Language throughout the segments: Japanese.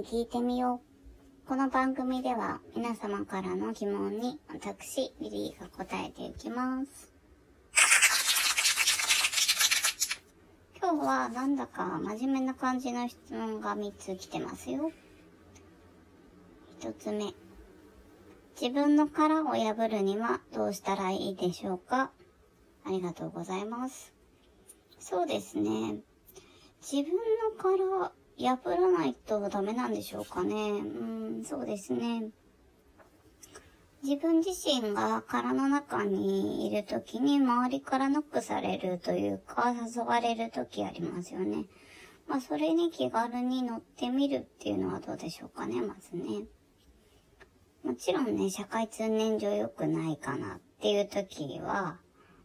聞いてみよう。この番組では皆様からの疑問に私、リリーが答えていきます。今日はなんだか真面目な感じの質問が3つ来てますよ。1つ目。自分の殻を破るにはどうしたらいいでしょうか？ありがとうございます。そうですね。自分の殻破らないとダメなんでしょうかね。うん、そうですね。自分自身が殻の中にいるときに周りからノックされるというか誘われるときありますよね。まあそれに気軽に乗ってみるっていうのはどうでしょうかね、まずね。もちろんね、社会通念上良くないかなっていうときは、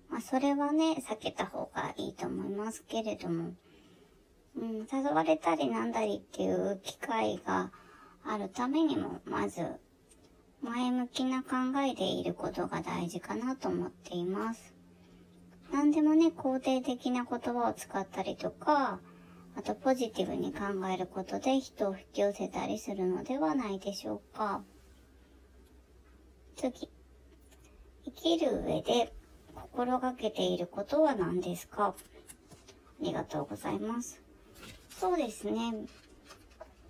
まあそれはね、避けた方がいいと思いますけれども、うん、誘われたりなんだりっていう機会があるためにも、まず、前向きな考えでいることが大事かなと思っています。何でもね、肯定的な言葉を使ったりとか、あとポジティブに考えることで人を引き寄せたりするのではないでしょうか。次。生きる上で心がけていることは何ですか？ありがとうございます。そうですね。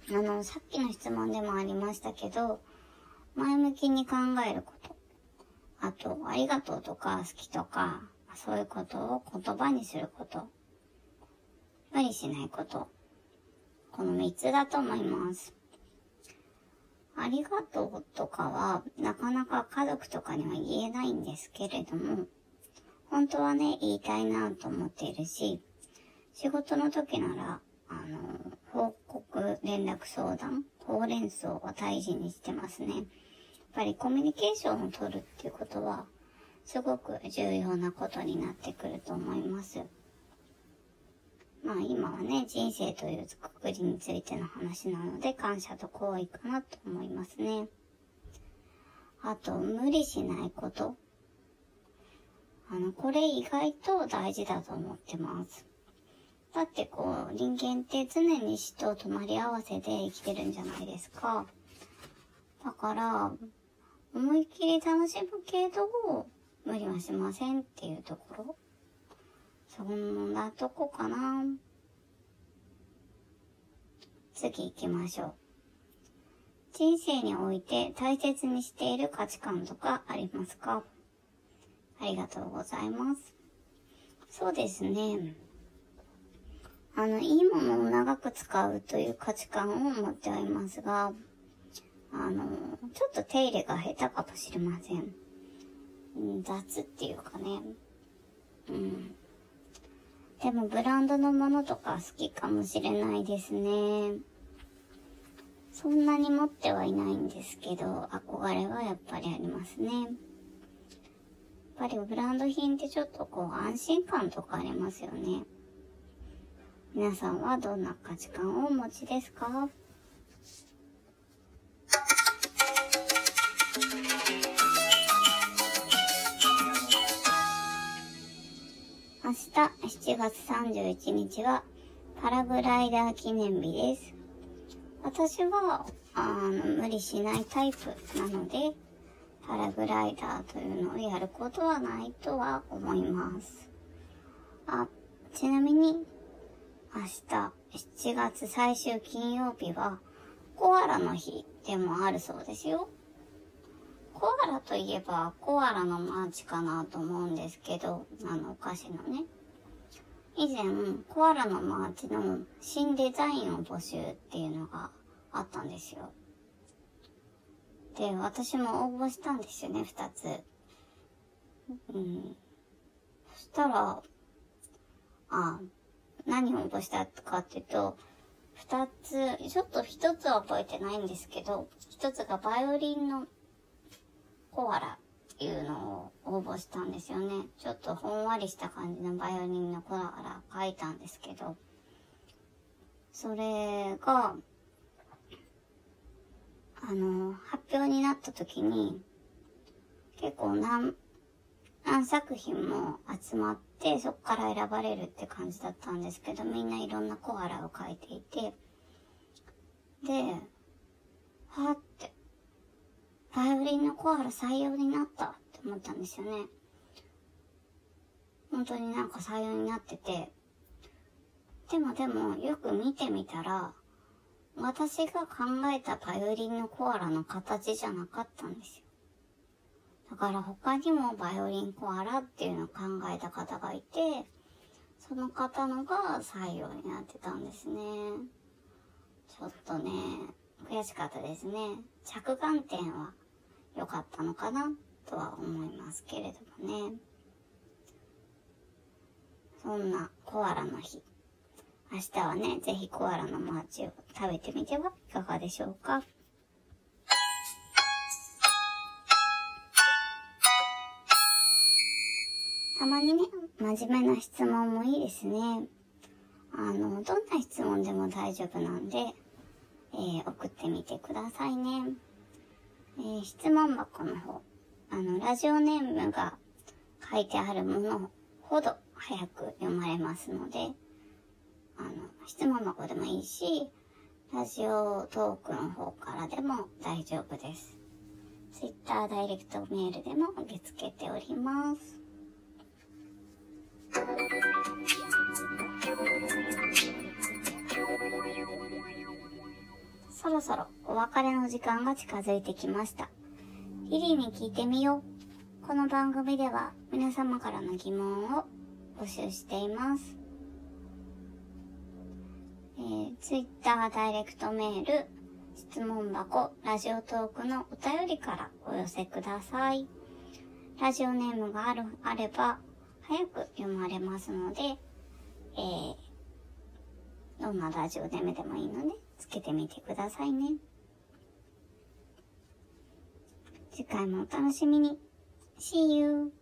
あの、さっきの質問でもありましたけど、前向きに考えること。あと、ありがとうとか好きとか、そういうことを言葉にすること。無理しないこと。この3つだと思います。ありがとうとかは、なかなか家族とかには言えないんですけれども、本当はね、言いたいなと思っているし、仕事の時なら、の、報告、連絡相談、ほうれん草を大事にしてますね。やっぱりコミュニケーションを取るっていうことは、すごく重要なことになってくると思います。まあ今はね、人生というくくりについての話なので、感謝と好意かなと思いますね。あと、無理しないこと。あの、これ意外と大事だと思ってます。だってこう、人間って常に死と隣り合わせで生きてるんじゃないですか。だから、思いっきり楽しむけど、無理はしませんっていうところ。そんなとこかな。次行きましょう。人生において大切にしている価値観とかありますか？ありがとうございます。そうですね。あの、いいものを長く使うという価値観を持ってはいますが、あの、ちょっと手入れが下手かもしれません。雑っていうかね。うん。でもブランドのものとか好きかもしれないですね。そんなに持ってはいないんですけど、憧れはやっぱりありますね。やっぱりブランド品ってちょっとこう安心感とかありますよね。皆さんはどんな価値観をお持ちですか？明日7月31日はパラグライダー記念日です。私はあの無理しないタイプなので、パラグライダーというのをやることはないとは思います。あ、ちなみに明日7月最終金曜日はコアラの日でもあるそうですよ。コアラといえばコアラのマーチかなと思うんですけど、あのお菓子のね。以前、コアラのマーチの新デザインを募集っていうのがあったんですよ。で、私も応募したんですよね、二つ。うん。そしたら、あ、何を応募したかっていうと、二つ、ちょっと一つは覚えてないんですけど、一つがバイオリンのコアラっていうのを応募したんですよね。ちょっとほんわりした感じのバイオリンのコアラ書いたんですけど、それが、あの、発表になった時に、結構何、何作品も集まって、そこから選ばれるって感じだったんですけど、みんないろんなコアラを描いていて、で、はって、バイオリンのコアラ採用になったって思ったんですよね。本当になんか採用になってて、でもでもよく見てみたら、私が考えたバイオリンのコアラの形じゃなかったんですよ。だから他にもバイオリンコアラっていうのを考えた方がいて、その方のが採用になってたんですね。ちょっとね、悔しかったですね。着眼点は良かったのかなとは思いますけれどもね。そんなコアラの日。明日はね、ぜひコアラのマーチを食べてみてはいかがでしょうか。たまにね、真面目な質問もいいですね。あの、どんな質問でも大丈夫なんで、えー、送ってみてくださいね。えー、質問箱の方、あの、ラジオネームが書いてあるものほど早く読まれますので、あの、質問箱でもいいし、ラジオトークの方からでも大丈夫です。Twitter ダイレクトメールでも受け付けております。そろそろお別れの時間が近づいてきました。リリーに聞いてみよう。この番組では皆様からの疑問を募集しています。えー、Twitter ダイレクトメール、質問箱、ラジオトークのお便りからお寄せください。ラジオネームがある、あれば、早く読まれますので、えー、どんなラジオで見てもいいので、つけてみてくださいね。次回もお楽しみに。See you!